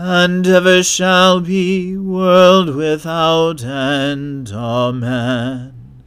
and ever shall be, world without end. Amen.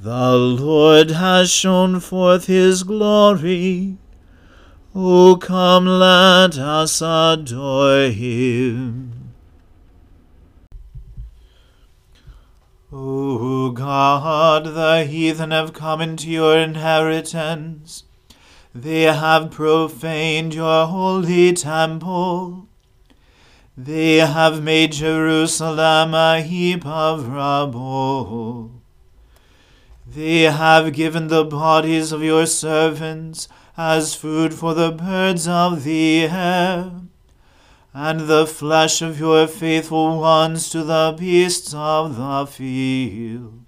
The Lord has shown forth his glory. O come, let us adore him. O God, the heathen have come into your inheritance. They have profaned your holy temple. They have made Jerusalem a heap of rubble. They have given the bodies of your servants as food for the birds of the air, and the flesh of your faithful ones to the beasts of the field.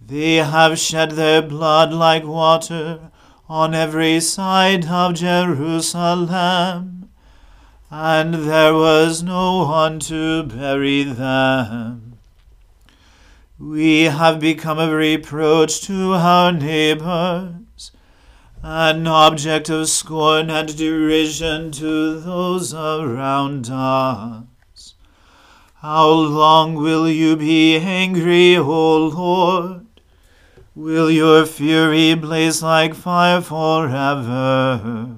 They have shed their blood like water on every side of Jerusalem, and there was no one to bury them. We have become a reproach to our neighbors an object of scorn and derision to those around us. How long will you be angry, O Lord? Will your fury blaze like fire forever?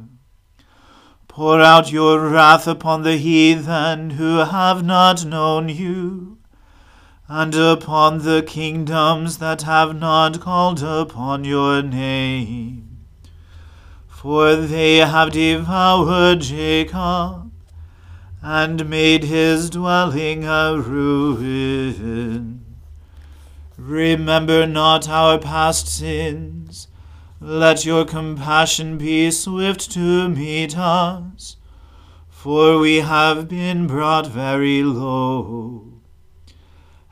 Pour out your wrath upon the heathen who have not known you, and upon the kingdoms that have not called upon your name for they have devoured Jacob, and made his dwelling a ruin. Remember not our past sins. Let your compassion be swift to meet us, for we have been brought very low.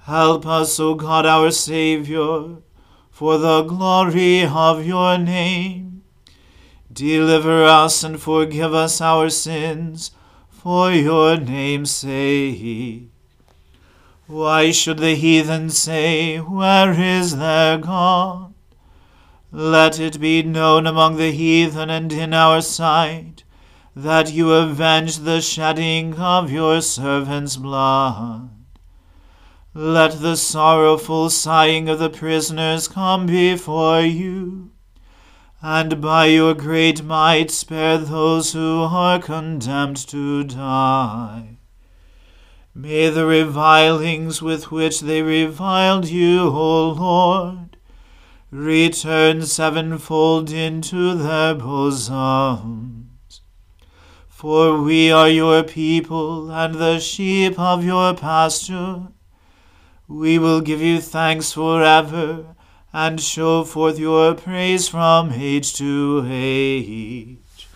Help us, O God our Saviour, for the glory of your name Deliver us and forgive us our sins, for your name's sake. Why should the heathen say, Where is their God? Let it be known among the heathen and in our sight that you avenge the shedding of your servants' blood. Let the sorrowful sighing of the prisoners come before you, and by your great might spare those who are condemned to die. May the revilings with which they reviled you, O Lord, return sevenfold into their bosoms. For we are your people and the sheep of your pasture. We will give you thanks forever and show forth your praise from age to age.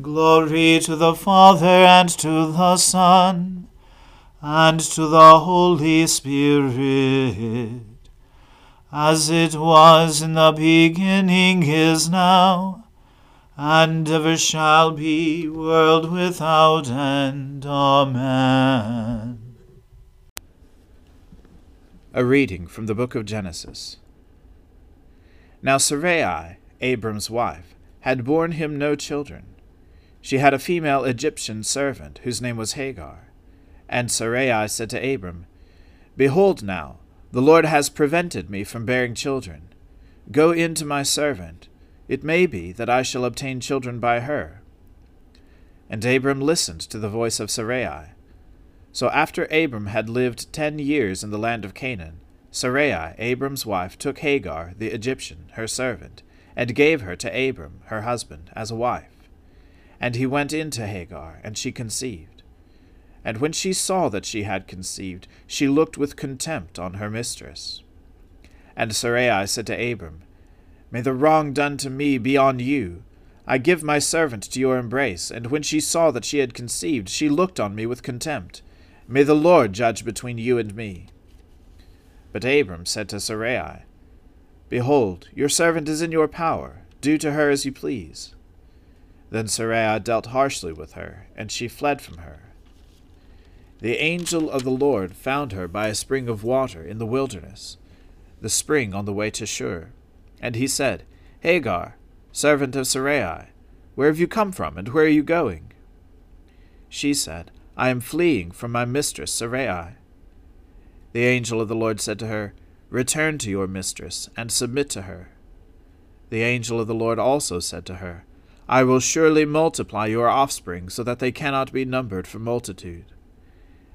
Glory to the Father and to the Son and to the Holy Spirit as it was in the beginning is now, and ever shall be, world without end. Amen. A reading from the book of Genesis. Now Sarai, Abram's wife, had borne him no children. She had a female Egyptian servant, whose name was Hagar. And Sarai said to Abram, Behold now, the Lord has prevented me from bearing children. Go in to my servant. It may be that I shall obtain children by her. And Abram listened to the voice of Sarai. So after Abram had lived ten years in the land of Canaan, Sarai, Abram's wife, took Hagar, the Egyptian, her servant, and gave her to Abram, her husband, as a wife. And he went in to Hagar, and she conceived. And when she saw that she had conceived, she looked with contempt on her mistress. And Sarai said to Abram, May the wrong done to me be on you. I give my servant to your embrace. And when she saw that she had conceived, she looked on me with contempt. May the Lord judge between you and me. But Abram said to Sarai, Behold, your servant is in your power. Do to her as you please. Then Sarai dealt harshly with her, and she fled from her. The angel of the Lord found her by a spring of water in the wilderness, the spring on the way to Shur. And he said, Hagar, servant of Sarai, where have you come from, and where are you going? She said, I am fleeing from my mistress Sarai. The angel of the Lord said to her, Return to your mistress, and submit to her. The angel of the Lord also said to her, I will surely multiply your offspring, so that they cannot be numbered for multitude.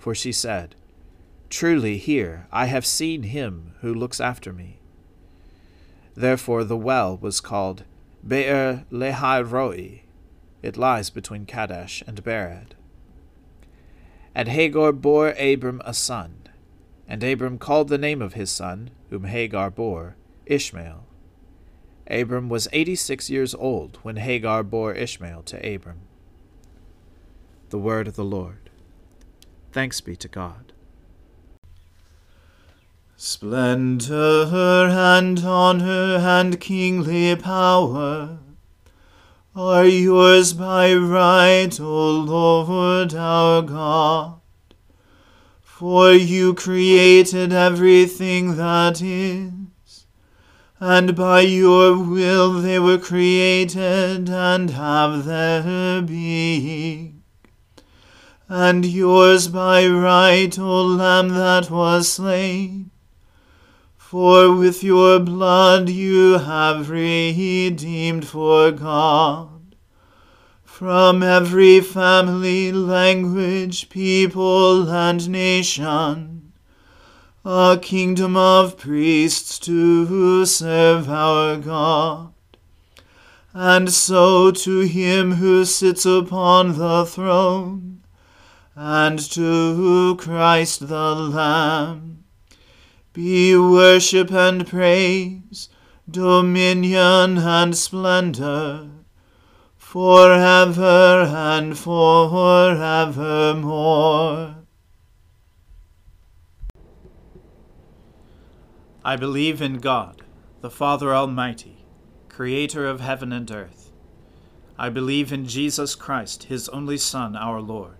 for she said, Truly here I have seen him who looks after me. Therefore the well was called Be'er Lahai Roi. It lies between Kadesh and Bered. And Hagar bore Abram a son, and Abram called the name of his son, whom Hagar bore, Ishmael. Abram was eighty six years old when Hagar bore Ishmael to Abram. The word of the Lord. Thanks be to God. Splendor and honor and kingly power are yours by right, O Lord our God. For you created everything that is, and by your will they were created and have their being and yours by right, O Lamb that was slain. For with your blood you have redeemed for God from every family, language, people, and nation, a kingdom of priests to serve our God. and so to him who sits upon the throne, and to Christ the Lamb, be worship and praise, dominion and splendor, forever and forevermore. I believe in God, the Father Almighty creator of heaven and earth. I believe in Jesus Christ, his only Son, our Lord.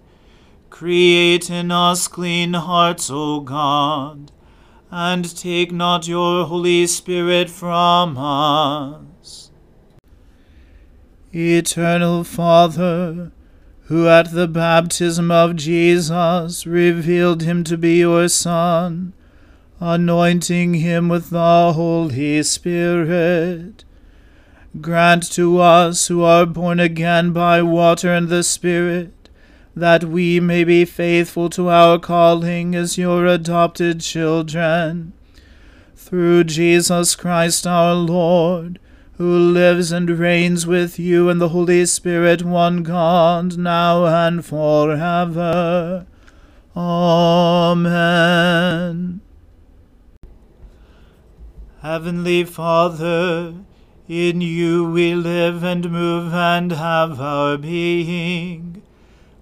Create in us clean hearts, O God, and take not your Holy Spirit from us. Eternal Father, who at the baptism of Jesus revealed him to be your Son, anointing him with the Holy Spirit. Grant to us who are born again by water and the Spirit, that we may be faithful to our calling as your adopted children. Through Jesus Christ our Lord, who lives and reigns with you and the Holy Spirit, one God, now and forever. Amen. Heavenly Father, in you we live and move and have our being.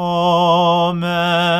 Amen.